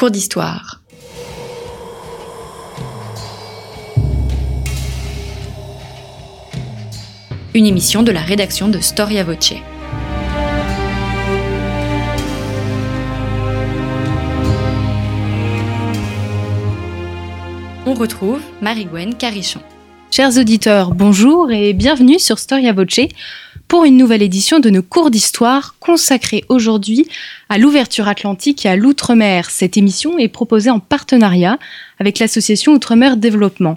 Cours d'histoire. Une émission de la rédaction de Storia Voce. On retrouve Marie-Gwen Carichon. Chers auditeurs, bonjour et bienvenue sur Storia Voce pour une nouvelle édition de nos cours d'histoire consacrée aujourd'hui à l'ouverture atlantique et à l'outre-mer. Cette émission est proposée en partenariat avec l'association Outre-mer Développement.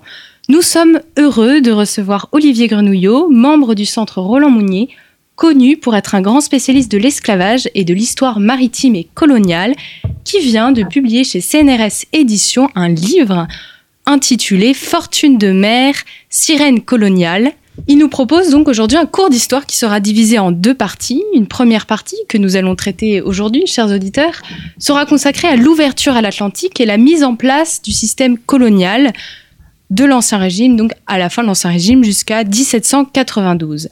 Nous sommes heureux de recevoir Olivier Grenouillot, membre du centre Roland Mounier, connu pour être un grand spécialiste de l'esclavage et de l'histoire maritime et coloniale, qui vient de publier chez CNRS Éditions un livre intitulé Fortune de mer, sirène coloniale, il nous propose donc aujourd'hui un cours d'histoire qui sera divisé en deux parties. Une première partie que nous allons traiter aujourd'hui, chers auditeurs, sera consacrée à l'ouverture à l'Atlantique et la mise en place du système colonial de l'Ancien Régime, donc à la fin de l'Ancien Régime jusqu'à 1792.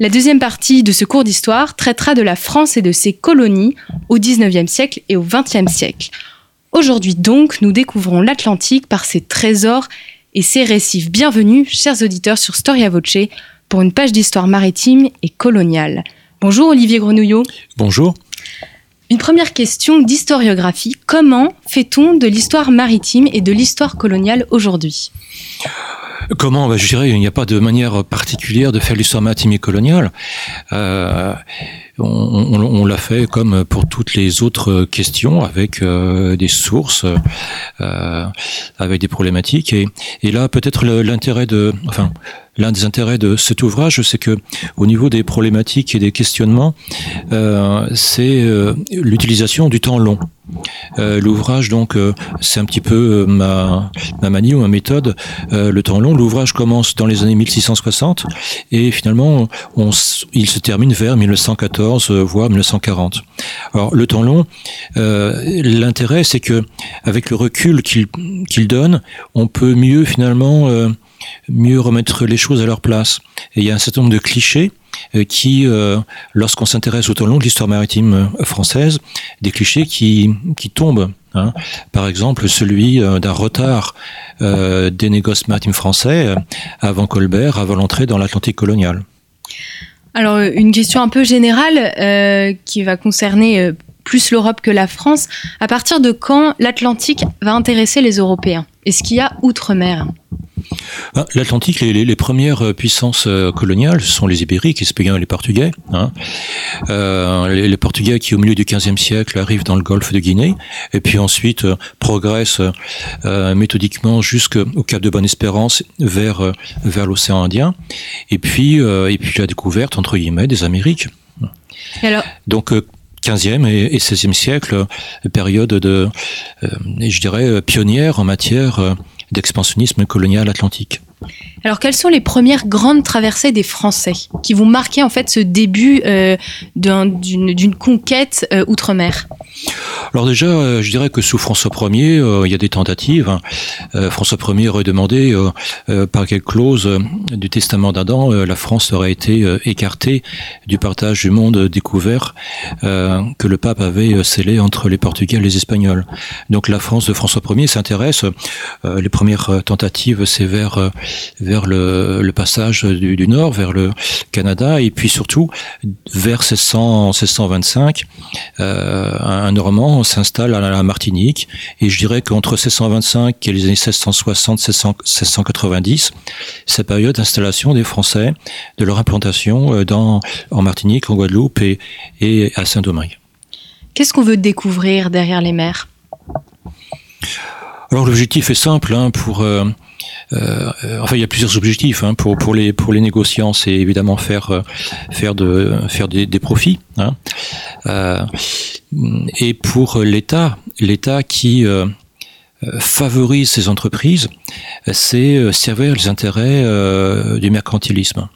La deuxième partie de ce cours d'histoire traitera de la France et de ses colonies au XIXe siècle et au XXe siècle. Aujourd'hui donc, nous découvrons l'Atlantique par ses trésors et ses récifs. Bienvenue, chers auditeurs, sur Storia Voce pour une page d'histoire maritime et coloniale. Bonjour Olivier Grenouillot. Bonjour. Une première question d'historiographie. Comment fait-on de l'histoire maritime et de l'histoire coloniale aujourd'hui? Comment bah, Je dirais il n'y a pas de manière particulière de faire l'histoire maritime et coloniale. Euh, on, l'a fait comme pour toutes les autres questions, avec euh, des sources, euh, avec des problématiques. Et, et là, peut-être l'intérêt de, l'un des intérêts de cet ouvrage, c'est que au niveau des problématiques et des questionnements, euh, c'est euh, l'utilisation du temps long. Euh, l'ouvrage, donc, c'est un petit peu ma, ma manie ou ma méthode. le temps long, l'ouvrage commence dans les années 1660 et finalement, on, il se termine vers 1914, voire 1940. Alors, le temps long, l'intérêt, c'est que avec le recul qu'il donne, on peut mieux finalement mieux remettre les choses à leur place. Il y a un certain nombre de clichés euh, qui, euh, lorsqu'on s'intéresse au temps long de l'histoire maritime euh, française, des clichés qui, qui tombent. Hein. Par exemple, celui d'un retard des négoces maritimes français avant Colbert, avant l'entrée dans l'Atlantique colonial. Alors, une question un peu générale qui va concerner plus l'Europe que la France. À partir de quand l'Atlantique va intéresser les Européens? Est-ce qu'il y a outre-mer? L'Atlantique, les, premières euh, puissances euh, coloniales sont les Ibériques, les Espagnols et les Portugais. Hein. Euh, les, Portugais qui, au milieu du XVe siècle, arrivent dans le golfe de Guinée, et puis ensuite progressent méthodiquement jusqu'au Cap de Bonne-Espérance vers, vers l'océan Indien, et puis, et puis la découverte, entre guillemets, des Amériques. alors Donc, 15e et, 16e siècle, période de, je dirais, pionnière en matière d'expansionnisme colonial atlantique. Alors, quelles sont les premières grandes traversées des Français qui vont marquer en fait ce début euh, d'une conquête euh, outre-mer? Alors déjà, euh, je dirais que sous François Ier, il y a des tentatives. Hein. François Ier aurait demandé par quelle clause du testament d'Adam la France aurait été écartée du partage du monde découvert que le pape avait scellé entre les Portugais et les Espagnols. Donc la France de François Ier s'intéresse. les premières tentatives, c'est vers vers le, passage du, nord, vers le Canada, et puis surtout vers 1600, 1625, euh, un Normand s'installe à la Martinique, et je dirais qu'entre 1625 et les années 1660, 1690, c'est la période d'installation des Français, de leur implantation euh, dans, en Martinique, en Guadeloupe et, et à Saint-Domingue. Qu'est-ce qu'on veut découvrir derrière les mers? Alors l'objectif est simple hein, pour euh, enfin, il y a plusieurs objectifs hein, pour les négociants, c'est évidemment faire euh, des, profits. Hein. Euh, et pour l'État, l'État qui euh, favorise ces entreprises, c'est servir les intérêts du mercantilisme.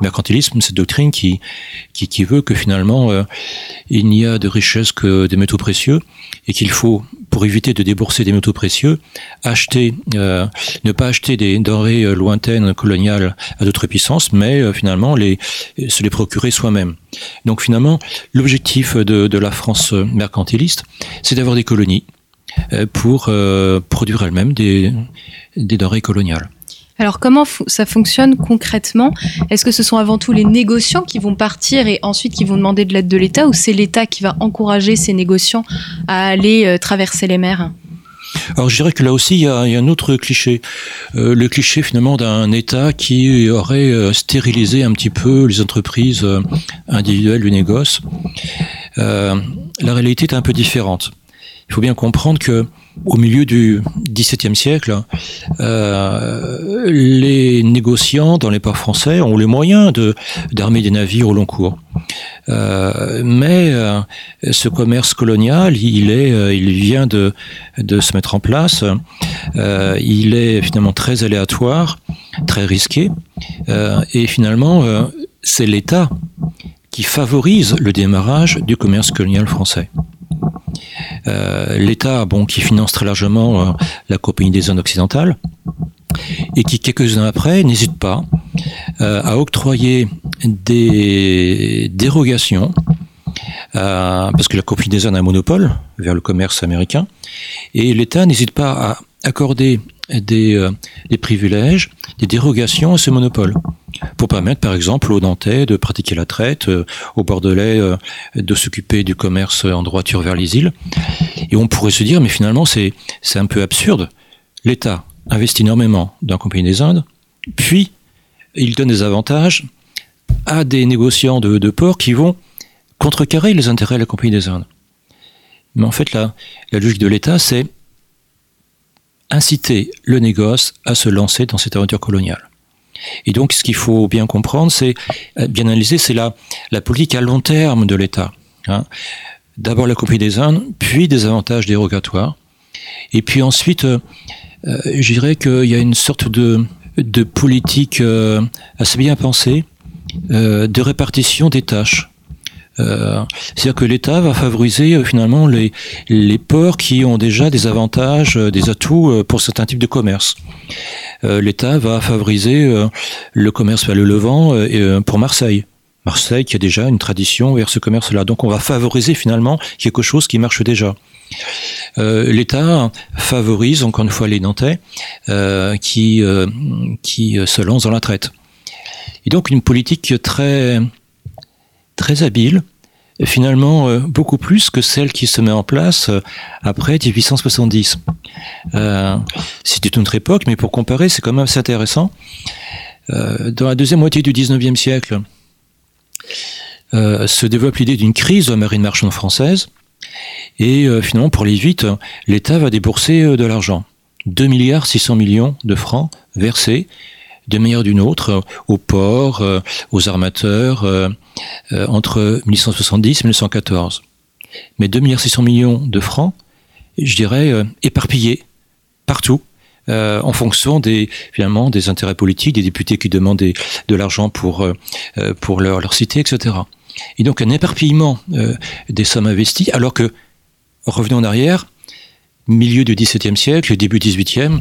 Mercantilisme, c'est doctrine qui, qui, veut que finalement il n'y a de richesse que des métaux précieux et qu'il faut pour éviter de débourser des métaux précieux, acheter, euh, ne pas acheter des denrées euh, lointaines coloniales à d'autres puissances, mais euh, finalement les, se les procurer soi-même. Donc finalement, l'objectif de, de, la France mercantiliste, c'est d'avoir des colonies, pour produire elles-mêmes des, des denrées coloniales. Alors comment ça fonctionne concrètement? Est-ce que ce sont avant tout les négociants qui vont partir et ensuite qui vont demander de l'aide de l'État ou c'est l'État qui va encourager ces négociants à aller euh, traverser les mers? Alors je dirais que là aussi il y a, un autre cliché, euh, le cliché finalement d'un État qui aurait euh, stérilisé un petit peu les entreprises individuelles du négoce. la réalité est un peu différente. Il faut bien comprendre que au milieu du XVIIe siècle, euh, les négociants dans les ports français ont les moyens d'armer des navires au long cours. Euh, mais euh, ce commerce colonial, il vient de de se mettre en place. il est finalement très aléatoire, très risqué, et finalement, c'est l'État qui favorise le démarrage du commerce colonial français. Euh, l'État, bon, qui finance très largement euh, la Compagnie des zones occidentales, et qui quelques années après n'hésite pas euh, à octroyer des dérogations parce que la Compagnie des zones a un monopole vers le commerce américain, et l'État n'hésite pas à accorder des, des, privilèges, des dérogations à ce monopole pour permettre, par exemple, aux Nantais de pratiquer la traite, euh, aux Bordelais euh, de s'occuper du commerce en droiture vers les îles. Et on pourrait se dire, mais finalement, c'est un peu absurde. L'État investit énormément dans la Compagnie des Indes, puis il donne des avantages à des négociants de, de port qui vont contrecarrer les intérêts de la Compagnie des Indes. Mais en fait, la, la logique de l'État, c'est inciter le négoce à se lancer dans cette aventure coloniale. Et donc, ce qu'il faut bien comprendre, c'est euh, bien analyser, c'est la, politique à long terme de l'État. Hein. D'abord la copie des Indes, puis des avantages dérogatoires, et puis ensuite, euh, euh, je dirais qu'il y a une sorte de politique assez bien pensée de répartition des tâches. C'est-à-dire que l'État va favoriser finalement les, les ports qui ont déjà des avantages, des atouts pour certains types de commerce. Euh, l'État va favoriser euh, le commerce vers le Levant euh, pour Marseille. Marseille qui a déjà une tradition vers ce commerce-là. Donc on va favoriser finalement quelque chose qui marche déjà. L'État favorise encore une fois les Nantais qui, qui se lancent dans la traite. Et donc une politique très, très habile finalement euh, beaucoup plus que celle qui se met en place euh, après 1870. Euh, C'était une autre époque, mais pour comparer, c'est quand même assez intéressant. Euh, dans la deuxième moitié du 19e siècle, se développe l'idée d'une crise de la marine marchande française, et finalement, pour aller vite, l'État va débourser de l'argent. 2 milliards 600 millions de francs versés de meilleur d'une autre euh, aux ports, euh, aux armateurs, euh, entre 1870 et 1914. Mais 2 600 millions de francs, je dirais, éparpillés partout. en fonction des finalement des intérêts politiques, des députés qui demandaient de l'argent pour pour leur, leur cité, etc. Et donc un éparpillement des sommes investies, alors que revenons en arrière, milieu du XVIIe siècle, début XVIIIe,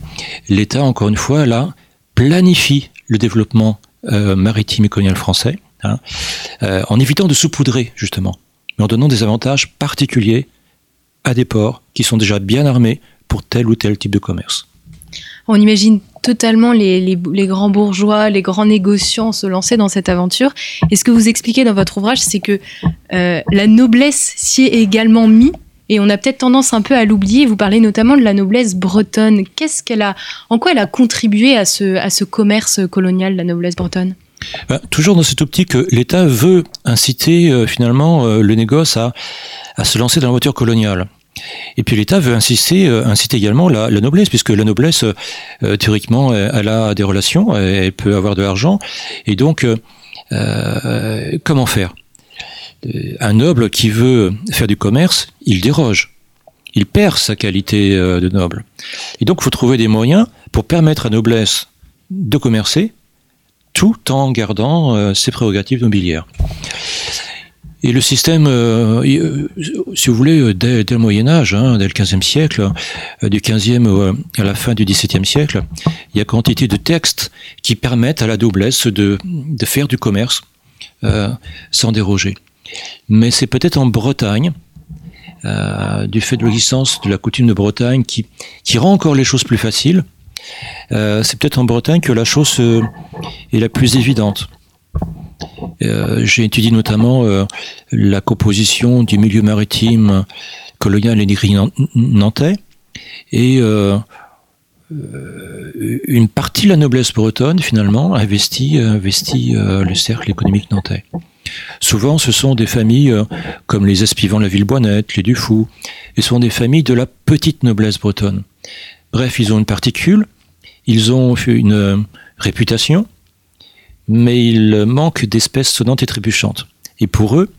l'État encore une fois là planifie le développement euh, maritime et colonial français, hein, euh, en évitant de saupoudrer justement, mais en donnant des avantages particuliers à des ports qui sont déjà bien armés pour tel ou tel type de commerce. On imagine totalement les, grands bourgeois, les grands négociants se lancer dans cette aventure. Et ce que vous expliquez dans votre ouvrage, c'est que euh, la noblesse s'y est également mise et on a peut-être tendance un peu à l'oublier. Vous parlez notamment de la noblesse bretonne. Qu'est-ce qu'elle a, en quoi elle a contribué à ce, commerce colonial, la noblesse bretonne? Ben, toujours dans cette optique, l'État veut inciter euh, finalement euh, le négoce à, se lancer dans la voiture coloniale. Et puis l'État veut insister, euh, inciter également la, la, noblesse, puisque la noblesse, théoriquement, elle a des relations, elle peut avoir de l'argent. Et donc, comment faire? Un noble qui veut faire du commerce, il déroge. Il perd sa qualité euh, de noble. Et donc, il faut trouver des moyens pour permettre à la noblesse de commercer tout en gardant euh, ses prérogatives nobiliaires. Et le système, euh, si vous voulez, dès, le Moyen Âge, hein, dès le XVe siècle, du XVe à la fin du XVIIe siècle, il y a quantité de textes qui permettent à la noblesse de faire du commerce sans déroger. Mais c'est peut-être en Bretagne euh, du fait de l'existence de la coutume de Bretagne qui, qui rend encore les choses plus faciles. Euh, c'est peut-être en Bretagne que la chose euh, est la plus évidente. J'ai étudié notamment la composition du milieu maritime colonial et nantais et une partie de la noblesse bretonne finalement investit, investit le cercle économique nantais. Souvent, ce sont des familles euh, comme les Espivants de la Villeboinette, les Dufou, et ce sont des familles de la petite noblesse bretonne. Bref, ils ont une particule, ils ont une euh, réputation, mais il manque d'espèces sonnantes et trébuchantes. Et pour eux,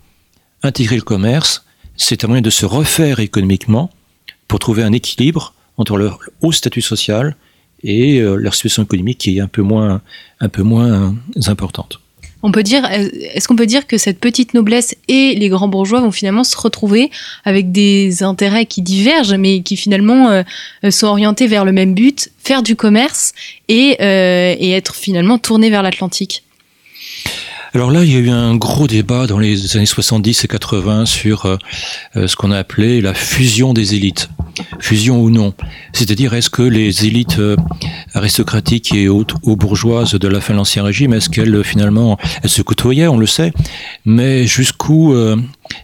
intégrer le commerce, c'est un moyen de se refaire économiquement pour trouver un équilibre entre leur haut statut social et euh, leur situation économique qui est un peu moins, un peu moins importante. On peut dire, est-ce qu'on peut dire que cette petite noblesse et les grands bourgeois vont finalement se retrouver avec des intérêts qui divergent, mais qui finalement euh, sont orientés vers le même but, faire du commerce et, euh, et être finalement tournés vers l'Atlantique? Alors là, il y a eu un gros débat dans les années 70 et 80 sur euh, euh, ce qu'on a appelé la fusion des élites. Fusion ou non. C'est-à-dire, est-ce que les élites euh, aristocratiques et hautes bourgeoises de la fin de l'Ancien Régime, est-ce qu'elles finalement, elles se côtoyaient, on le sait, mais jusqu'où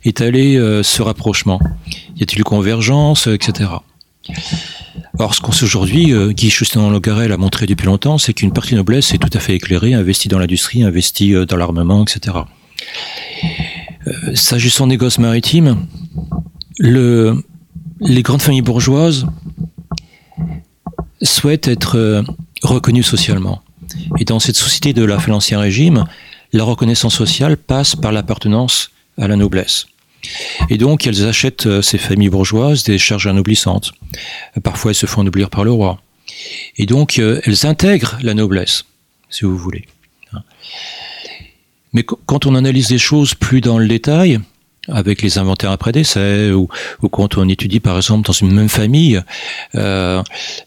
est allé ce rapprochement? Y a-t-il convergence, etc. Or, ce qu'on sait aujourd'hui, euh, Guy Justin-Logarel a montré depuis longtemps, c'est qu'une partie noblesse est tout à fait éclairée, investie dans l'industrie, investie euh, dans l'armement, etc. Euh, S'agissant des gosses maritimes, le, les grandes familles bourgeoises souhaitent être euh, reconnues socialement. Et dans cette société de la fin de l'Ancien Régime, la reconnaissance sociale passe par l'appartenance à la noblesse. Et donc, elles achètent euh, ces familles bourgeoises des charges anoblissantes. Parfois, elles se font ennoblir par le roi. Et donc, euh, elles intègrent la noblesse, si vous voulez. Mais quand on analyse les choses plus dans le détail, avec les inventaires après décès, ou, ou, quand on étudie par exemple dans une même famille euh,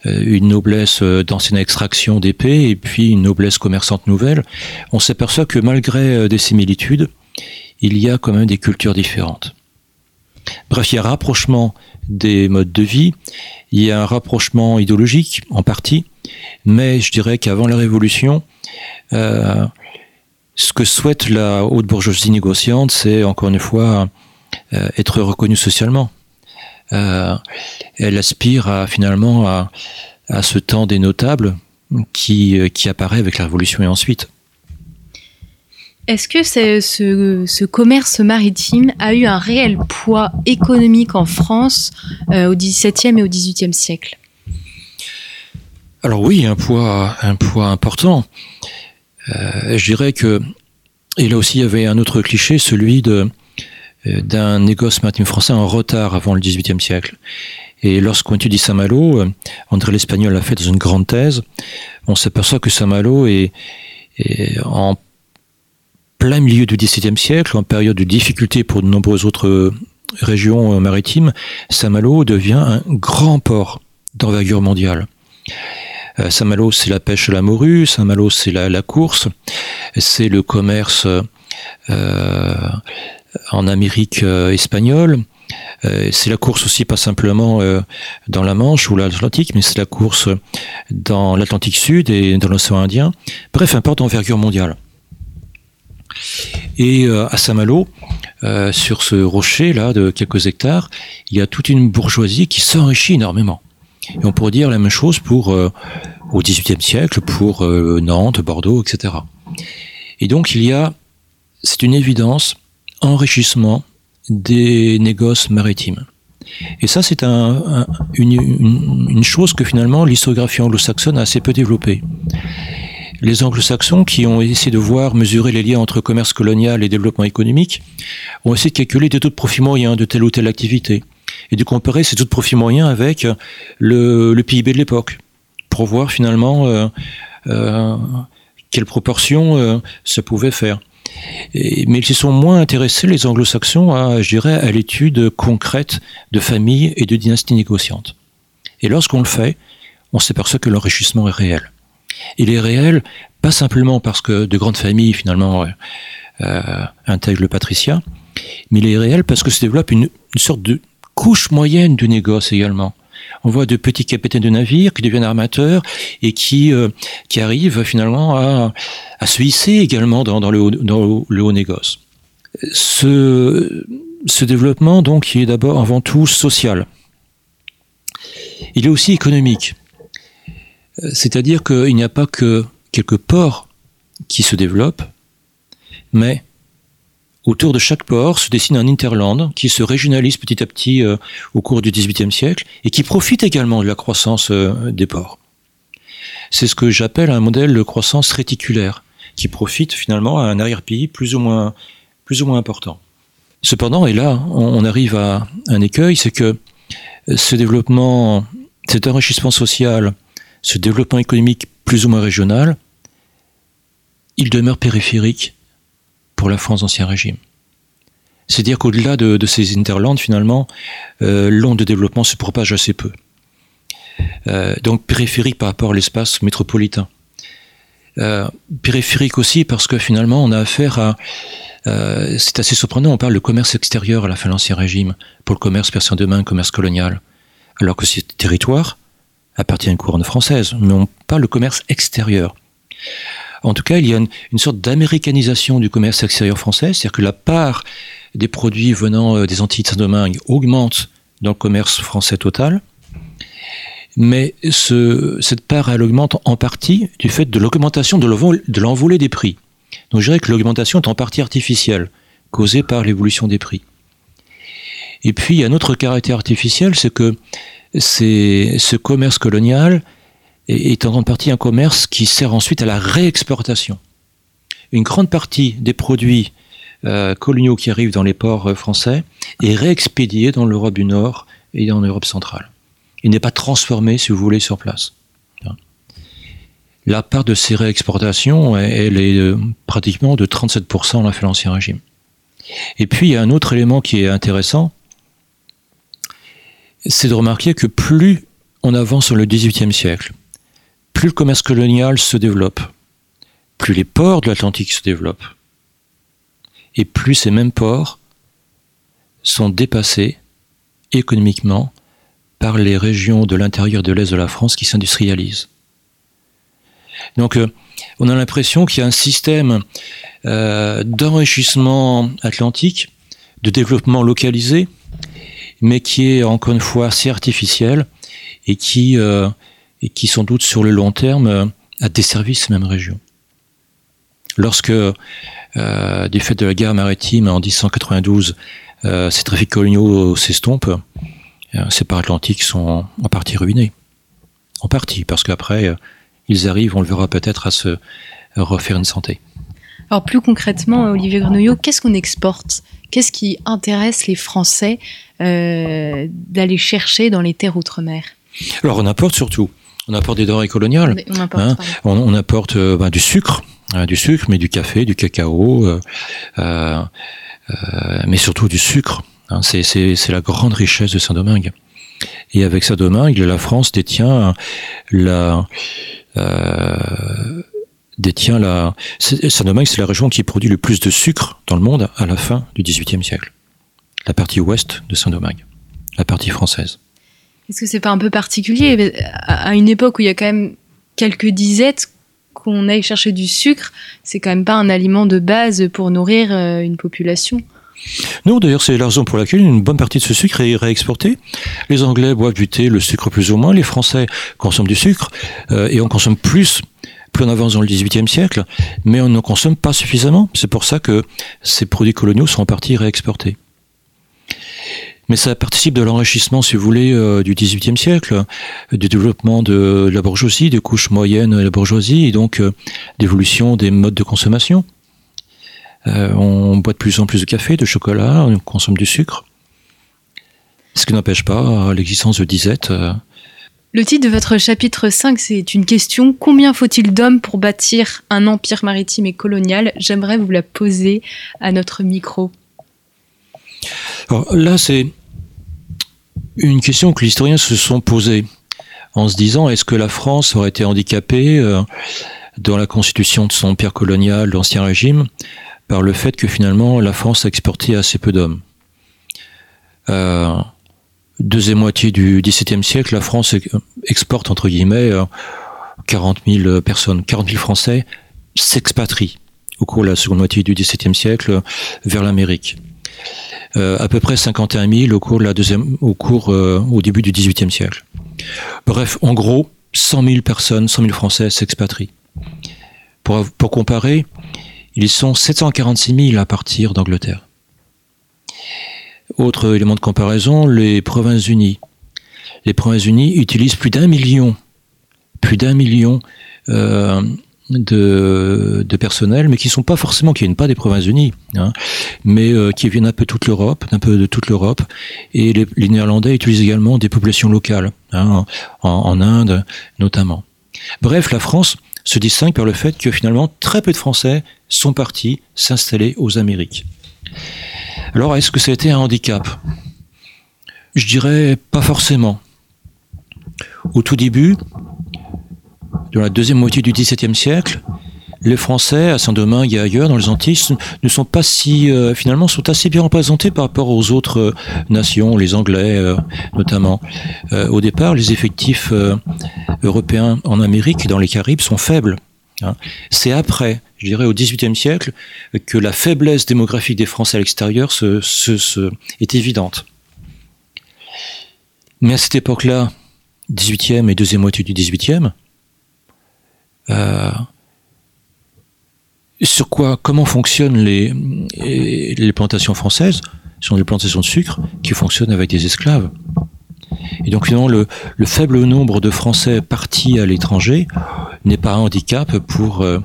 une noblesse d'ancienne extraction d'épée et puis une noblesse commerçante nouvelle, on s'aperçoit que malgré des similitudes, il y a quand même des cultures différentes. Bref, il y a un rapprochement des modes de vie, il y a un rapprochement idéologique en partie, mais je dirais qu'avant la Révolution, euh, ce que souhaite la haute bourgeoisie négociante, c'est encore une fois euh, être reconnue socialement. Euh, elle aspire à, finalement à, ce temps des notables qui apparaît avec la Révolution et ensuite. Est-ce que ce, ce, commerce maritime a eu un réel poids économique en France euh, au XVIIe et au XVIIIe siècle? Alors oui, un poids, important. Euh, je dirais que, et là aussi il y avait un autre cliché, celui de euh, d'un négoce maritime français en retard avant le XVIIIe siècle. Et lorsqu'on étudie Saint-Malo, André l'Espagnol a fait dans une grande thèse, on s'aperçoit que Saint-Malo est, est en plein milieu du XVIIe siècle, en période de difficulté pour de nombreuses autres euh, régions euh, maritimes, Saint-Malo devient un grand port d'envergure mondiale. Euh, Saint-Malo, c'est la pêche à la morue, Saint-Malo, c'est la, course, c'est le commerce euh, en Amérique espagnole, c'est la course aussi pas simplement dans la Manche ou l'Atlantique, mais c'est la course dans l'Atlantique Sud et dans l'océan Indien. Bref, un port d'envergure mondiale. Et euh, à Saint-Malo, euh, sur ce rocher là de quelques hectares, il y a toute une bourgeoisie qui s'enrichit énormément. Et on pourrait dire la même chose pour euh, au XVIIIe siècle pour Nantes, Bordeaux, etc. Et donc il y a, c'est une évidence, enrichissement des négoces maritimes. Et ça, c'est un, un, une, une, une, chose que finalement l'historiographie anglo-saxonne a assez peu développée les anglo-saxons qui ont essayé de voir, mesurer les liens entre commerce colonial et développement économique, ont essayé de calculer des taux de profit moyens de telle ou telle activité et de comparer ces taux de profit moyens avec le, PIB de l'époque pour voir finalement euh, euh, quelle proportion euh, ça pouvait faire. Mais ils se sont moins intéressés, les anglo-saxons, à, je dirais, à l'étude concrète de familles et de dynasties négociantes. Et lorsqu'on le fait, on s'aperçoit que l'enrichissement est réel. Il est réel, pas simplement parce que de grandes familles, finalement, euh, intègrent le patriciat, mais il est réel parce que se développe une, sorte de couche moyenne du négoce également. On voit de petits capitaines de navires qui deviennent armateurs et qui, euh, arrivent finalement à, à se hisser également dans, le, haut, négoce. Ce, développement, donc, est d'abord avant tout social. Il est aussi économique. C'est-à-dire qu'il n'y a pas que quelques ports qui se développent, mais autour de chaque port se dessine un interland qui se régionalise petit à petit euh, au cours du XVIIIe siècle et qui profite également de la croissance euh, des ports. C'est ce que j'appelle un modèle de croissance réticulaire, qui profite finalement à un arrière-pays plus ou moins important. Cependant, et là, on arrive à un écueil, c'est que ce développement, cet enrichissement social, ce développement économique plus ou moins régional, il demeure périphérique pour la France d'Ancien Régime. C'est-à-dire qu'au-delà de, ces interlandes, finalement, euh, l'onde de développement se propage assez peu. Euh, donc périphérique par rapport à l'espace métropolitain. Euh, périphérique aussi parce que finalement on a affaire à... C'est assez surprenant, on parle de commerce extérieur à la fin de l'Ancien Régime, pour le commerce persan de main, commerce colonial, alors que ce territoire appartient à une couronne française, mais on parle de commerce extérieur. En tout cas, il y a une, sorte d'américanisation du commerce extérieur français, c'est-à-dire que la part des produits venant euh, des Antilles de Saint-Domingue augmente dans le commerce français total, mais ce, cette part, elle augmente en partie du fait de l'augmentation de l'envolée des prix. Donc je dirais que l'augmentation est en partie artificielle, causée par l'évolution des prix. Et puis, il y a un autre caractère artificiel, c'est que ce commerce colonial est en grande partie un commerce qui sert ensuite à la réexportation. Une grande partie des produits euh, coloniaux qui arrivent dans les ports euh, français est réexpédiée dans l'Europe du Nord et dans l'Europe centrale. Il n'est pas transformé, si vous voulez, sur place. La part de ces réexportations, elle est euh, pratiquement de 37% en fait l'Ancien Régime. Et puis, il y a un autre élément qui est intéressant, c'est de remarquer que plus on avance sur le XVIIIe siècle, plus le commerce colonial se développe, plus les ports de l'Atlantique se développent, et plus ces mêmes ports sont dépassés économiquement par les régions de l'intérieur de l'Est de la France qui s'industrialisent. Donc euh, on a l'impression qu'il y a un système euh, d'enrichissement atlantique, de développement localisé, mais qui est encore une fois assez artificiel et qui, euh, et qui sans doute sur le long terme euh, a desservi ces mêmes régions. Lorsque, euh, du fait de la guerre maritime en 1792, euh, ces trafics coloniaux s'estompent, euh, ces parts atlantiques sont en partie ruinés. En partie, parce qu'après, ils arrivent, on le verra peut-être, à se refaire une santé. Alors plus concrètement, Olivier Grenouillot, qu'est-ce qu'on exporte? Qu'est-ce qui intéresse les Français euh, d'aller chercher dans les terres outre-mer? Alors on apporte surtout. On apporte des denrées coloniales. On apporte, hein, on, on, apporte euh, ben, du sucre, hein, du sucre, mais du café, du cacao, euh, mais surtout du sucre. Hein, c'est la grande richesse de Saint-Domingue. Et avec Saint-Domingue, la France détient la détient la Saint-Domingue, c'est la région qui produit le plus de sucre dans le monde à la fin du XVIIIe siècle. La partie ouest de Saint-Domingue, la partie française. Est-ce que c'est pas un peu particulier? À une époque où il y a quand même quelques disettes qu'on aille chercher du sucre, c'est quand même pas un aliment de base pour nourrir une population. Non, d'ailleurs, c'est la raison pour laquelle une bonne partie de ce sucre est réexporté. Les Anglais boivent du thé, le sucre plus ou moins. Les Français consomment du sucre euh, et on consomme plus plus on avance dans le XVIIIe siècle, mais on ne consomme pas suffisamment. C'est pour ça que ces produits coloniaux sont en partie réexportés. Mais ça participe de l'enrichissement, si vous voulez, euh, du XVIIIe siècle, du développement de la bourgeoisie, des couches moyennes de la bourgeoisie, et donc euh, d'évolution des modes de consommation. Euh, on boit de plus en plus de café, de chocolat, on consomme du sucre. Ce qui n'empêche pas l'existence de disettes. Le titre de votre chapitre 5, c'est une question. Combien faut-il d'hommes pour bâtir un empire maritime et colonial? J'aimerais vous la poser à notre micro. Alors là, c'est une question que les historiens se sont posées en se disant est-ce que la France aurait été handicapée euh, dans la constitution de son empire colonial, l'Ancien Régime, par le fait que finalement la France a exporté assez peu d'hommes? Euh, deuxième moitié du XVIIe siècle, la France exporte entre guillemets 40 000 personnes, 40 000 Français s'expatrient au cours de la seconde moitié du XVIIe siècle vers l'Amérique. Euh, à peu près 51 000 au cours, de la deuxième, au, cours euh, au début du XVIIIe siècle. Bref, en gros, 100 000 personnes, 100 000 Français s'expatrient. Pour, pour comparer, ils sont 746 000 à partir d'Angleterre. Autre élément de comparaison, les Provinces-Unies. Les Provinces-Unies utilisent plus d'un million, plus d'un million euh, de, de, personnel, mais qui sont pas forcément, qui viennent pas des Provinces-Unies, hein, mais euh, qui viennent un peu toute l'Europe, un peu de toute l'Europe. Et les, Néerlandais utilisent également des populations locales, hein, en, Inde notamment. Bref, la France se distingue par le fait que finalement très peu de Français sont partis s'installer aux Amériques. Alors, est-ce que ça a été un handicap? Je dirais pas forcément. Au tout début, dans la deuxième moitié du XVIIe siècle, les Français à Saint-Domingue et ailleurs dans les Antilles ne sont pas si euh, finalement sont assez bien représentés par rapport aux autres euh, nations, les Anglais euh, notamment. au départ, les effectifs européens en Amérique et dans les Caraïbes sont faibles. Hein. C'est après, je dirais au XVIIIe siècle, que la faiblesse démographique des Français à l'extérieur est évidente. Mais à cette époque-là, 18e et deuxième moitié du 18e, euh, sur quoi, comment fonctionnent les, plantations françaises? Ce sont des plantations de sucre qui fonctionnent avec des esclaves. Et donc finalement, le, le faible nombre de Français partis à l'étranger n'est pas un handicap pour, euh,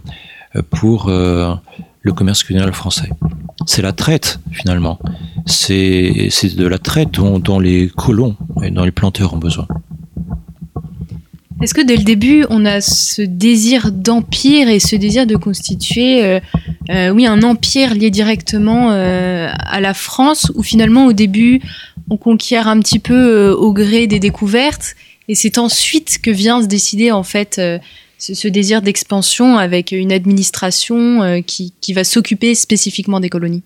pour euh, le commerce colonial français. C'est la traite, finalement. C'est de la traite dont, dont les colons et dont les planteurs ont besoin. Est-ce que dès le début, on a ce désir d'empire et ce désir de constituer, euh, oui, un empire lié directement à la France, où finalement, au début, on conquiert un petit peu au gré des découvertes, et c'est ensuite que vient se décider en fait ce, désir d'expansion avec une administration euh, qui, qui va s'occuper spécifiquement des colonies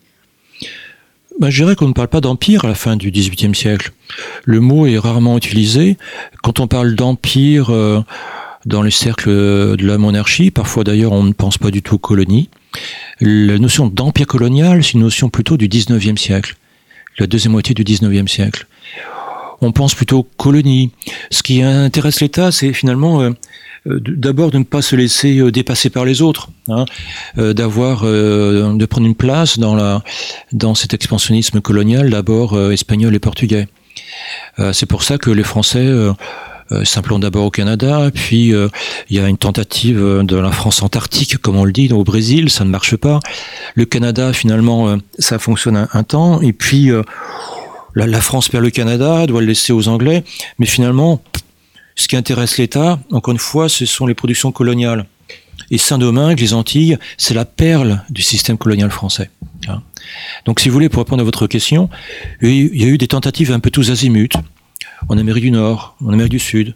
ben, je dirais qu'on ne parle pas d'empire à la fin du XVIIIe siècle. Le mot est rarement utilisé. Quand on parle d'empire euh, dans les cercles de la monarchie, parfois d'ailleurs on ne pense pas du tout aux colonies. La notion d'empire colonial, c'est une notion plutôt du XIXe siècle, la deuxième moitié du XIXe siècle. On pense plutôt colonies. Ce qui intéresse l'État, c'est finalement euh, euh, d'abord de ne pas se laisser euh, dépasser par les autres, hein, d'avoir, de prendre une place dans la, dans cet expansionnisme colonial, d'abord espagnol et portugais. C'est pour ça que les Français s'implantent d'abord au Canada, puis il y a une tentative de la France antarctique, comme on le dit, au Brésil, ça ne marche pas. Le Canada, finalement, ça fonctionne un temps, et puis la, France perd le Canada, doit le laisser aux Anglais, mais finalement, ce qui intéresse l'État, encore une fois, ce sont les productions coloniales. Et Saint-Domingue, les Antilles, c'est la perle du système colonial français. Hein. Donc, si vous voulez, pour répondre à votre question, il y a eu des tentatives un peu tous azimuts, en Amérique du Nord, en Amérique du Sud.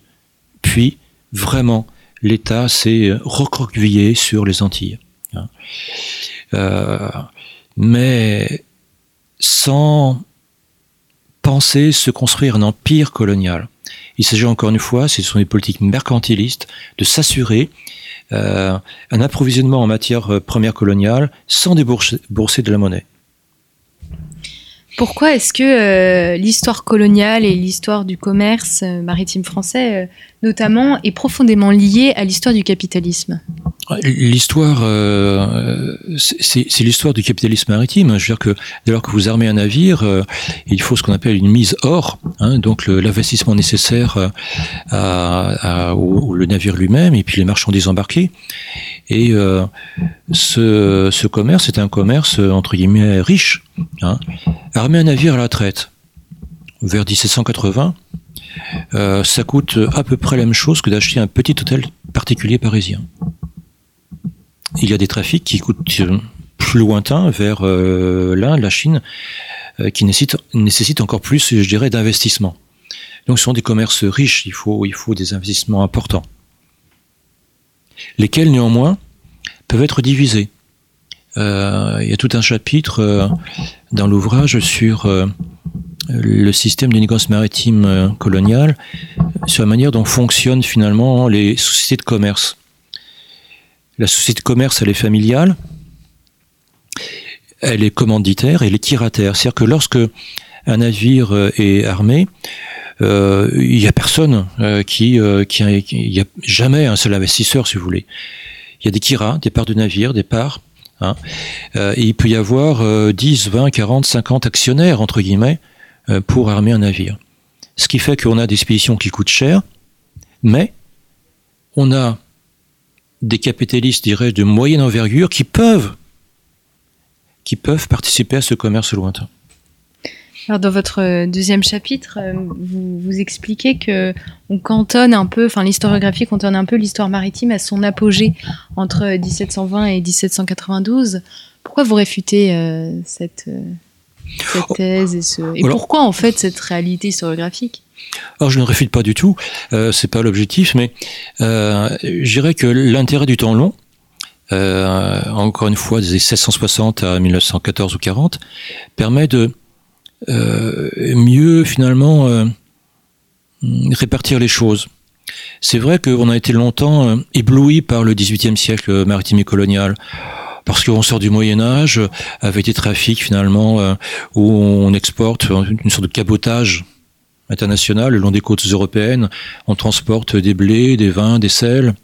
Puis, vraiment, l'État s'est recroquevillé sur les Antilles. Hein. Euh, mais sans penser se construire un empire colonial. Il s'agit encore une fois, ce sont des politiques mercantilistes, de s'assurer euh, un approvisionnement en matière euh, première coloniale sans débourser de la monnaie. Pourquoi est-ce que euh, l'histoire coloniale et l'histoire du commerce euh, maritime français, euh, notamment, est profondément liée à l'histoire du capitalisme? L'histoire, c'est l'histoire du capitalisme maritime. Je veux dire que dès lors que vous armez un navire, il faut ce qu'on appelle une mise hors, hein, donc l'investissement nécessaire au, navire lui-même et puis les marchandises embarquées. Et ce, ce, commerce est un commerce entre guillemets riche. Hein. Armer un navire à la traite vers 1780, euh, ça coûte à peu près la même chose que d'acheter un petit hôtel particulier parisien il y a des trafics qui coûtent euh, plus lointains vers euh, l'Inde, la Chine, qui nécessitent, encore plus, je dirais, d'investissement. Donc ce sont des commerces riches, il faut des investissements importants. Lesquels néanmoins peuvent être divisés. Euh, il y a tout un chapitre euh, dans l'ouvrage sur euh, le système des négoces maritimes euh, coloniales sur la manière dont fonctionnent finalement les sociétés de commerce. La société de commerce, elle est familiale, elle est commanditaire elle est tirataire. C'est-à-dire que lorsque un navire euh, est armé, euh, il n'y a personne qui, il n'y a jamais un seul investisseur, si vous voulez. Il y a des kiras, des parts de navires, des parts. Hein, et il peut y avoir 10, 20, 40, 50 actionnaires, entre guillemets, euh, pour armer un navire. Ce qui fait qu'on a des expéditions qui coûtent cher, mais on a des capitalistes, dirais de moyenne envergure qui peuvent, qui peuvent participer à ce commerce lointain. Alors dans votre deuxième chapitre, euh, vous, vous expliquez que on cantonne un peu, enfin l'historiographie cantonne un peu l'histoire maritime à son apogée entre 1720 et 1792. Pourquoi vous réfutez euh, cette, cette oh. thèse et, ce... et pourquoi en fait cette réalité historiographique? Alors je ne réfute pas du tout, euh, c'est pas l'objectif, mais euh, je dirais que l'intérêt du temps long, euh, encore une fois des 1660 à 1914 ou 40, permet de euh, mieux finalement euh, répartir les choses. C'est vrai qu'on a été longtemps ébloui par le XVIIIe siècle maritime et colonial parce qu'on sort du Moyen Âge avec des trafics finalement euh, où on exporte une sorte de cabotage international le long des côtes européennes. On transporte des blés, des vins, des sels,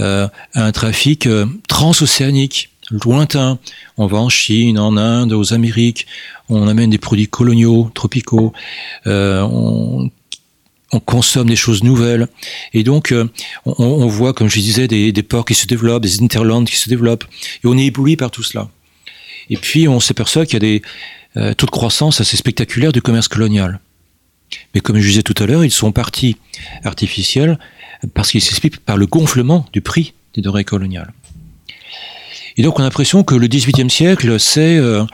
euh, un trafic euh, transocéanique lointain. On va en Chine, en Inde, aux Amériques. On amène des produits coloniaux, tropicaux. Euh, on on consomme des choses nouvelles. Et donc, euh, on, voit, comme je disais, des, ports qui se développent, des interlands qui se développent. Et on est ébloui par tout cela. Et puis, on s'aperçoit qu'il y a des euh, taux de croissance assez spectaculaires du commerce colonial. Mais comme je disais tout à l'heure, ils sont partis artificiels parce qu'ils s'expliquent par le gonflement du prix des denrées coloniales. Et donc, on a l'impression que le XVIIIe siècle, c'est euh,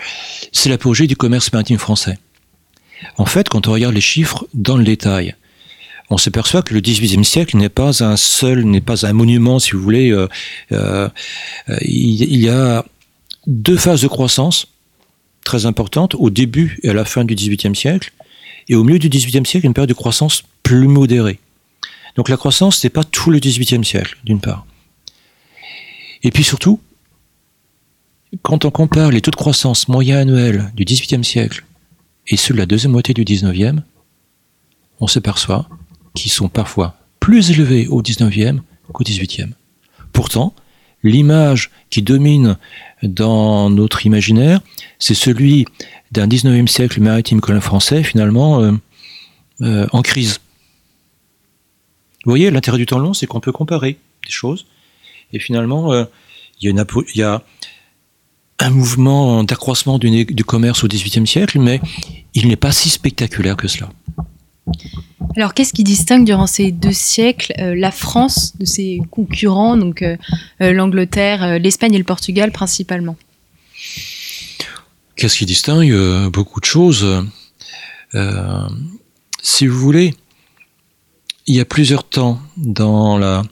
l'apogée du commerce maritime français. En fait, quand on regarde les chiffres dans le détail, on s'aperçoit que le XVIIIe siècle n'est pas un seul, n'est pas un monument, si vous voulez. Euh, euh, il, y a deux phases de croissance très importantes au début et à la fin du XVIIIe siècle, et au milieu du XVIIIe siècle, une période de croissance plus modérée. Donc la croissance, n'est pas tout le XVIIIe siècle, d'une part. Et puis surtout, quand on compare les taux de croissance moyens annuels du XVIIIe siècle et ceux de la deuxième moitié du XIXe, on s'aperçoit qui sont parfois plus élevés au 19e qu'au 18e. Pourtant, l'image qui domine dans notre imaginaire, c'est celui d'un 19e siècle maritime colon français, finalement, euh, euh, en crise. Vous voyez, l'intérêt du temps long, c'est qu'on peut comparer des choses. Et finalement, euh, il y, a un mouvement d'accroissement du, du commerce au XVIIIe siècle, mais il n'est pas si spectaculaire que cela. Alors, qu'est-ce qui distingue durant ces deux siècles euh, la France de ses concurrents, donc euh, euh, l'Angleterre, l'Espagne et le Portugal principalement? Qu'est-ce qui distingue Beaucoup de choses? si vous voulez, il y a plusieurs temps dans la,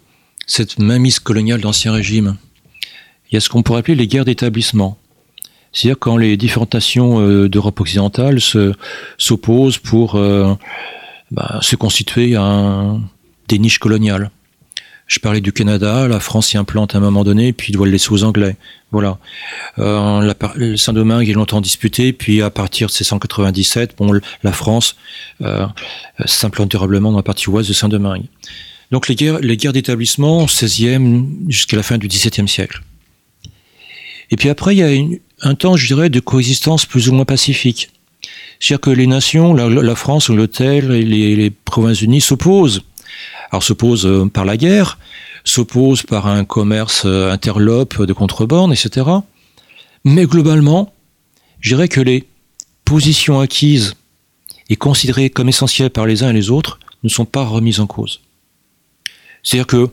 cette mainmise coloniale d'Ancien Régime. Il y a ce qu'on pourrait appeler les guerres d'établissement. C'est-à-dire quand les différentes nations d'Europe occidentale s'opposent pour bah, se constituer des niches coloniales. Je parlais du Canada, la France y implante à un moment donné, puis doit le laisser aux Anglais. Voilà. Euh, Saint-Domingue est longtemps disputé, puis à partir de 1697, bon, la France euh, s'implante durablement dans la partie ouest de Saint-Domingue. Donc les guerres, les guerres d'établissement, 16e jusqu'à la fin du XVIIe siècle. Et puis après, il y a un temps, je dirais, de coexistence plus ou moins pacifique. C'est-à-dire que les nations, la, France, l'Angleterre et les, provinces unies s'opposent. Alors s'opposent euh, par la guerre, s'opposent par un commerce euh, interlope de contrebande, etc. Mais globalement, je dirais que les positions acquises et considérées comme essentielles par les uns et les autres ne sont pas remises en cause. C'est-à-dire que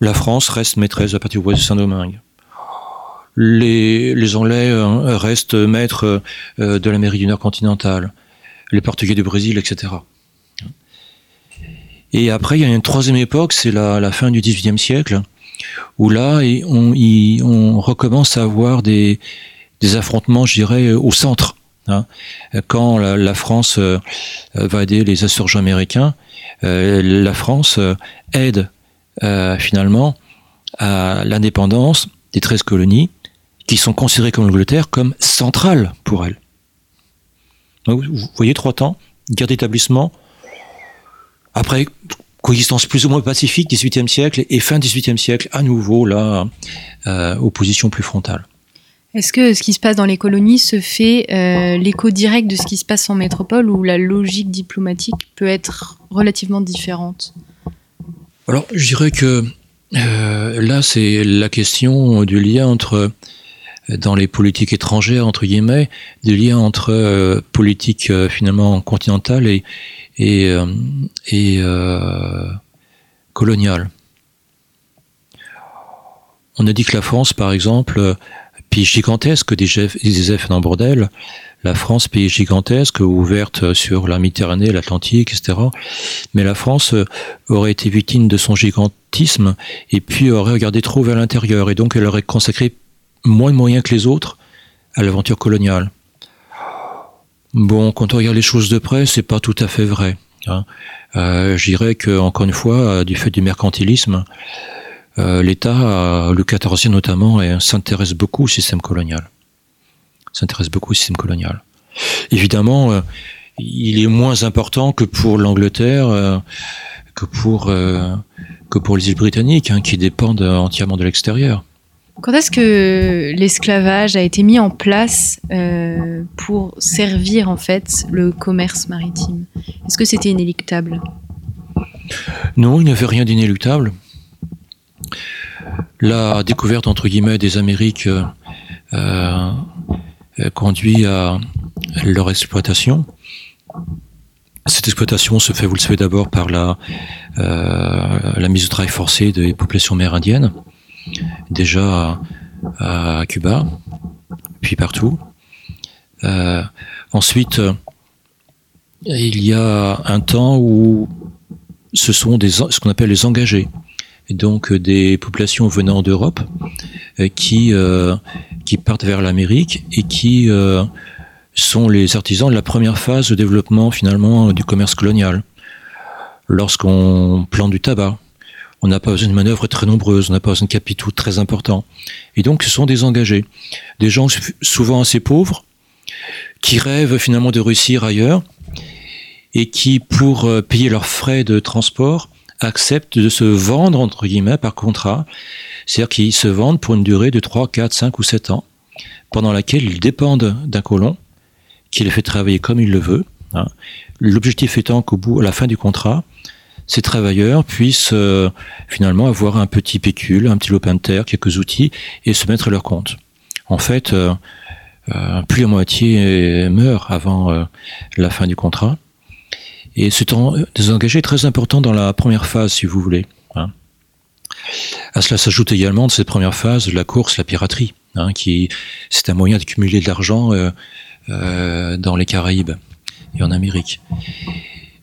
la France reste maîtresse de la partie ouest de Saint-Domingue les, les Anglais euh, restent maîtres euh, de l'Amérique du Nord continentale, les Portugais du Brésil, etc. Et après, il y a une troisième époque, c'est la, la, fin du XVIIIe siècle, où là, on, on recommence à avoir des, des affrontements, je dirais, au centre Hein. Quand la, France va aider les insurgents américains, la France aide finalement à l'indépendance des 13 colonies qui sont considérées comme l'Angleterre comme centrales pour elle. Donc, vous voyez, trois temps, guerre d'établissement, après, coexistence plus ou moins pacifique, 18e siècle, et fin 18e siècle, à nouveau, là, euh, opposition plus frontale. Est-ce que ce qui se passe dans les colonies se fait euh, l'écho direct de ce qui se passe en métropole, ou la logique diplomatique peut être relativement différente? Alors, je dirais que euh, là, c'est la question du lien entre dans les politiques étrangères, entre guillemets, du lien entre euh, politique euh, finalement continentale et, et, euh, et coloniale. On a dit que la France, par exemple, pays gigantesque, des effets dans bordel, la France, pays gigantesque, ouverte sur la Méditerranée, l'Atlantique, etc. Mais la France aurait été victime de son gigantisme et puis aurait regardé trop vers l'intérieur et donc elle aurait consacré moins de moyens que les autres à l'aventure coloniale. Bon, quand on regarde les choses de près, c'est pas tout à fait vrai. Hein. Euh, je dirais que, encore une fois, euh, du fait du mercantilisme, euh, l'État, le 14e notamment, s'intéresse beaucoup au système colonial. S'intéresse beaucoup au système colonial. Évidemment, il est moins important que pour l'Angleterre, que pour que pour les îles britanniques, hein, qui dépendent entièrement de l'extérieur. Quand est-ce que l'esclavage a été mis en place euh, pour servir en fait le commerce maritime? Est-ce que c'était inéluctable? Non, il n'y avait rien d'inéluctable. La découverte entre guillemets des Amériques euh, euh, conduit à leur exploitation. Cette exploitation se fait, vous le savez d'abord, par la, mise au travail forcé des populations mérindiennes déjà à, Cuba, puis partout. Euh, ensuite, il y a un temps où ce sont des, ce qu'on appelle les engagés, donc des populations venant d'Europe euh, qui, euh, qui partent vers l'Amérique et qui sont les artisans de la première phase de développement finalement du commerce colonial. Lorsqu'on plante du tabac, on n'a pas besoin de manœuvres très nombreuses, on n'a pas besoin de capitaux très importants. Et donc, ce sont des engagés, des gens souvent assez pauvres, qui rêvent finalement de réussir ailleurs, et qui, pour euh, payer leurs frais de transport, acceptent de se vendre, entre guillemets, par contrat. C'est-à-dire qu'ils se vendent pour une durée de 3, 4, 5 ou 7 ans, pendant laquelle ils dépendent d'un colon, qui les fait travailler comme il le veut. Hein. L'objectif étant qu'au bout, à la fin du contrat, ces travailleurs puissent euh, finalement avoir un petit pécule, un petit lopin de terre, quelques outils et se mettre à leur compte. En fait, euh, euh plus la moitié meurt avant euh, la fin du contrat. Et c'est désengagé très important dans la première phase, si vous voulez. Hein. À cela s'ajoute également de cette première phase la course, la piraterie, hein, qui c'est un moyen d'accumuler de l'argent dans les Caraïbes et en Amérique.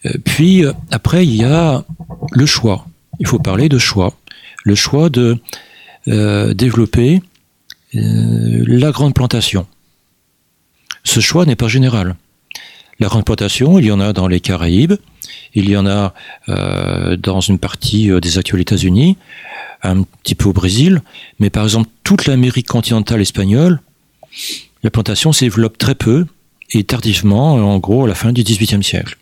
Euh, puis euh, après, il y a le choix. Il faut parler de choix. Le choix de euh, développer la grande plantation. Ce choix n'est pas général. La grande plantation, il y en a dans les Caraïbes, il y en a dans une partie des actuels États-Unis, un petit peu au Brésil, mais par exemple toute l'Amérique continentale espagnole, la plantation se très peu et tardivement, en gros à la fin du XVIIIe siècle.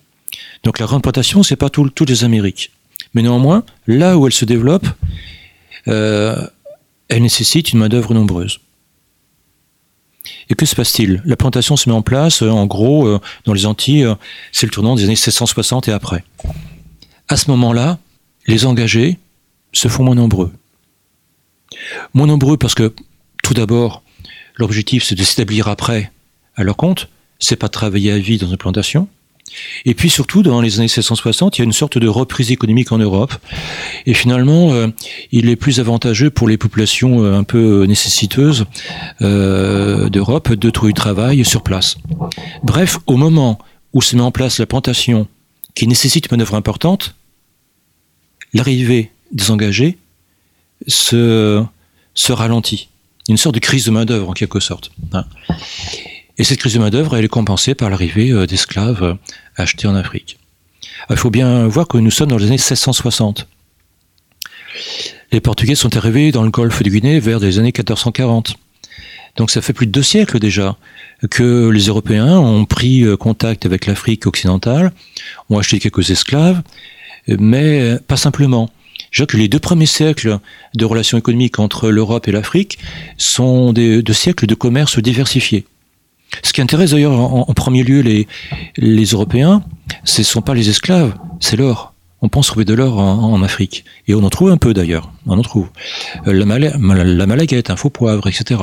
Donc la grande plantation, c'est pas tout, toutes les Amériques. Mais néanmoins, là où elle se développe, euh, elle nécessite une main-d'œuvre nombreuse. Et que se passe-t-il? La plantation se met en place, euh, en gros, euh, dans les Antilles, c'est le tournant des années 1660 et après. À ce moment-là, les engagés se font moins nombreux. Moins nombreux parce que, tout d'abord, l'objectif c'est de s'établir après à leur compte, c'est pas travailler à vie dans une plantation, et puis surtout, dans les années 1660, il y a une sorte de reprise économique en Europe. Et finalement, euh, il est plus avantageux pour les populations euh, un peu nécessiteuses euh, d'Europe de trouver du travail sur place. Bref, au moment où se met en place la plantation qui nécessite une manœuvre importante, l'arrivée des engagés se, se ralentit. Une sorte de crise de main-d'œuvre en quelque sorte. Et cette crise de main-d'œuvre, elle est compensée par l'arrivée d'esclaves achetés en Afrique. Il faut bien voir que nous sommes dans les années 1660. Les Portugais sont arrivés dans le golfe de Guinée vers les années 1440. Donc ça fait plus de deux siècles déjà que les Européens ont pris euh, contact avec l'Afrique occidentale, ont acheté quelques esclaves, mais pas simplement. Je que les deux premiers siècles de relations économiques entre l'Europe et l'Afrique sont des, deux siècles de commerce diversifié. Ce qui intéresse d'ailleurs en, premier lieu les, Européens, ce ne sont pas les esclaves, c'est l'or. On pense trouver de l'or en, Afrique. Et on en trouve un peu d'ailleurs. On en trouve. Euh, la, la malaguette, un faux poivre, etc.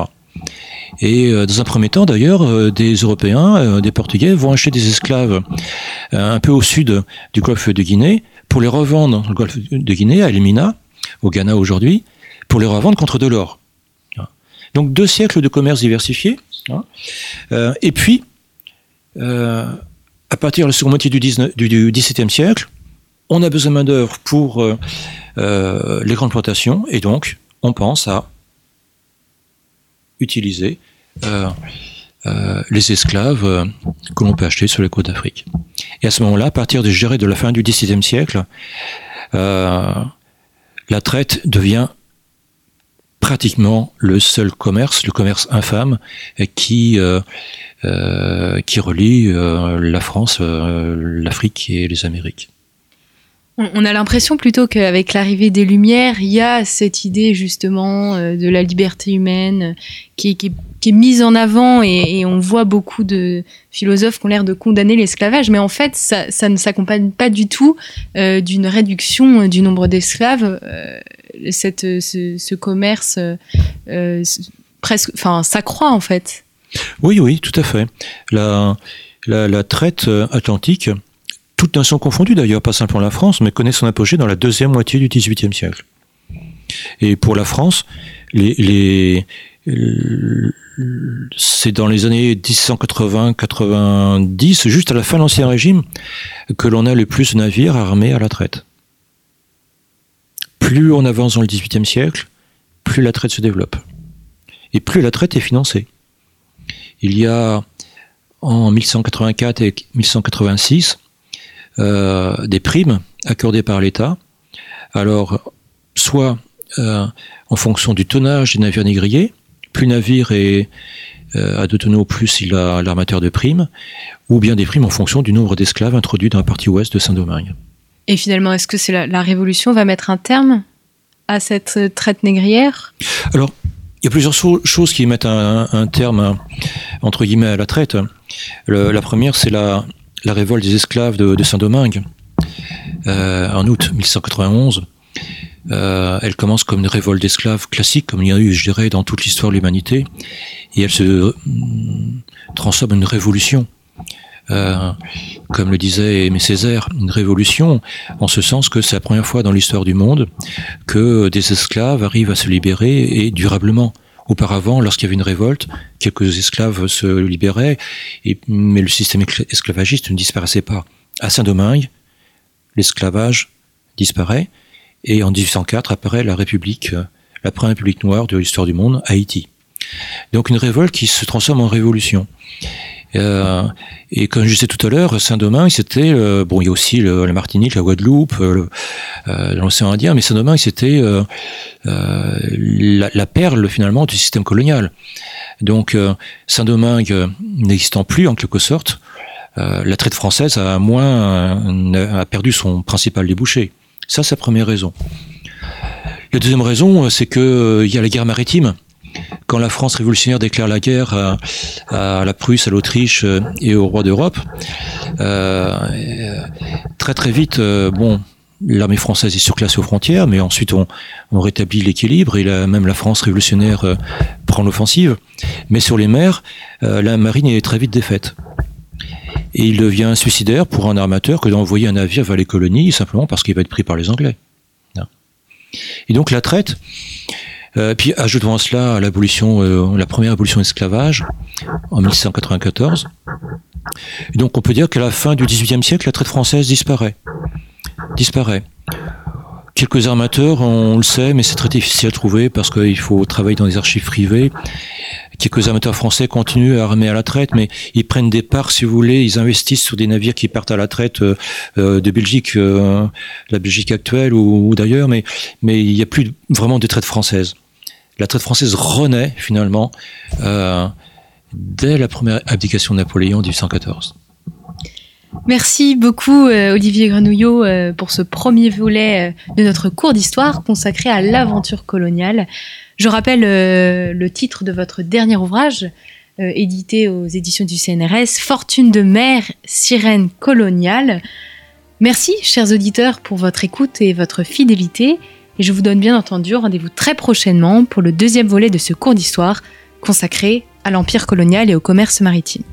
Et euh, dans un premier temps, d'ailleurs, euh, des Européens, des Portugais vont acheter des esclaves un peu au sud du golfe de Guinée pour les revendre dans le golfe de Guinée, à Elmina, au Ghana aujourd'hui, pour les revendre contre de l'or. Donc deux siècles de commerce diversifié. et puis, à partir de la seconde moitié du, XVIIe siècle, on a besoin de main-d'œuvre pour euh, euh, les grandes plantations, et donc on pense à utiliser euh, les esclaves que l'on peut acheter sur les côtes d'Afrique. Et à ce moment-là, à partir de, de la fin du XVIIe siècle, la traite devient pratiquement le seul commerce, le commerce infâme, qui, qui relie la France, l'Afrique et les Amériques. On a l'impression plutôt qu'avec l'arrivée des Lumières, il y a cette idée justement euh, de la liberté humaine qui, est mise en avant et, on voit beaucoup de philosophes qui ont l'air de condamner l'esclavage, mais en fait, ça, ne s'accompagne pas du tout euh, d'une réduction euh, du nombre d'esclaves. Ce, commerce presque, enfin, s'accroît en fait. Oui, oui, tout à fait. la traite atlantique toutes nations confondues d'ailleurs, pas simplement la France, mais connaît son apogée dans la deuxième moitié du XVIIIe siècle. Et pour la France, c'est dans les années 1780-90, juste à la fin de l'Ancien Régime, que l'on a le plus de navires armés à la traite. Plus on avance dans le XVIIIe siècle, plus la traite se développe. Et plus la traite est financée. Il y a en 1184 et 1186 euh, des primes accordées par l'État. Alors, soit euh, en fonction du tonnage des navires négriers, plus le navire est euh, à deux tonneaux, plus il a l'armateur de primes, ou bien des primes en fonction du nombre d'esclaves introduits dans la partie ouest de Saint-Domingue. Et finalement, est-ce que c'est la, Révolution va mettre un terme à cette traite négrière? Alors, il y a plusieurs choses qui mettent un, terme, entre guillemets, à la traite. la première, c'est la, révolte des esclaves de, Saint-Domingue euh, en août 1191. Euh, elle commence comme une révolte d'esclaves classique, comme il y a eu, je dirais, dans toute l'histoire de l'humanité, et elle se euh, transforme en une révolution. Comme le disait Aimé Césaire, une révolution, en ce sens que c'est la première fois dans l'histoire du monde que des esclaves arrivent à se libérer et durablement. Auparavant, lorsqu'il y avait une révolte, quelques esclaves se libéraient, mais le système esclavagiste ne disparaissait pas. À Saint-Domingue, l'esclavage disparaît, et en 1804 apparaît la République, euh, la première République noire de l'histoire du monde, Haïti. Donc une révolte qui se transforme en révolution. Euh, et comme je disais tout à l'heure, Saint-Domingue, c'était euh, bon, il y a aussi la Martinique, la Guadeloupe, euh, l'océan Indien, mais Saint-Domingue, c'était la, perle finalement du système colonial. Donc Saint-Domingue n'existant plus en quelque sorte, la traite française a moins a perdu son principal débouché. Ça, c'est la première raison. La deuxième raison, c'est que il y a la guerre maritime quand la France révolutionnaire déclare la guerre à, la Prusse, à l'Autriche euh, et au roi d'Europe, euh, très très vite, euh, bon, l'armée française est surclassée aux frontières, mais ensuite on, rétablit l'équilibre et même la France révolutionnaire prend l'offensive. Mais sur les mers, la marine est très vite défaite. Et il devient suicidaire pour un armateur que d'envoyer un navire vers les colonies simplement parce qu'il va être pris par les Anglais. Et donc la traite, euh, puis ajoutons à cela l'abolition, euh, la première abolition de l'esclavage en 1694. donc on peut dire qu'à la fin du XVIIIe siècle, la traite française disparaît. Disparaît. Quelques armateurs, on le sait, mais c'est très difficile à trouver parce qu'il faut travailler dans des archives privées quelques amateurs français continuent à remettre à la traite, mais ils prennent des parts, si vous voulez, ils investissent sur des navires qui partent à la traite euh, euh, de Belgique, la Belgique actuelle ou, d'ailleurs, mais il n'y a plus vraiment de traite française. La traite française renaît finalement dès la première abdication de Napoléon en 1814. Merci beaucoup Olivier Grenouillot pour ce premier volet de notre cours d'histoire consacré à l'aventure coloniale. Je rappelle euh, le titre de votre dernier ouvrage, euh, édité aux éditions du CNRS, Fortune de mer, sirène coloniale. Merci, chers auditeurs, pour votre écoute et votre fidélité. Et je vous donne bien entendu rendez-vous très prochainement pour le deuxième volet de ce cours d'histoire consacré à l'empire colonial et au commerce maritime.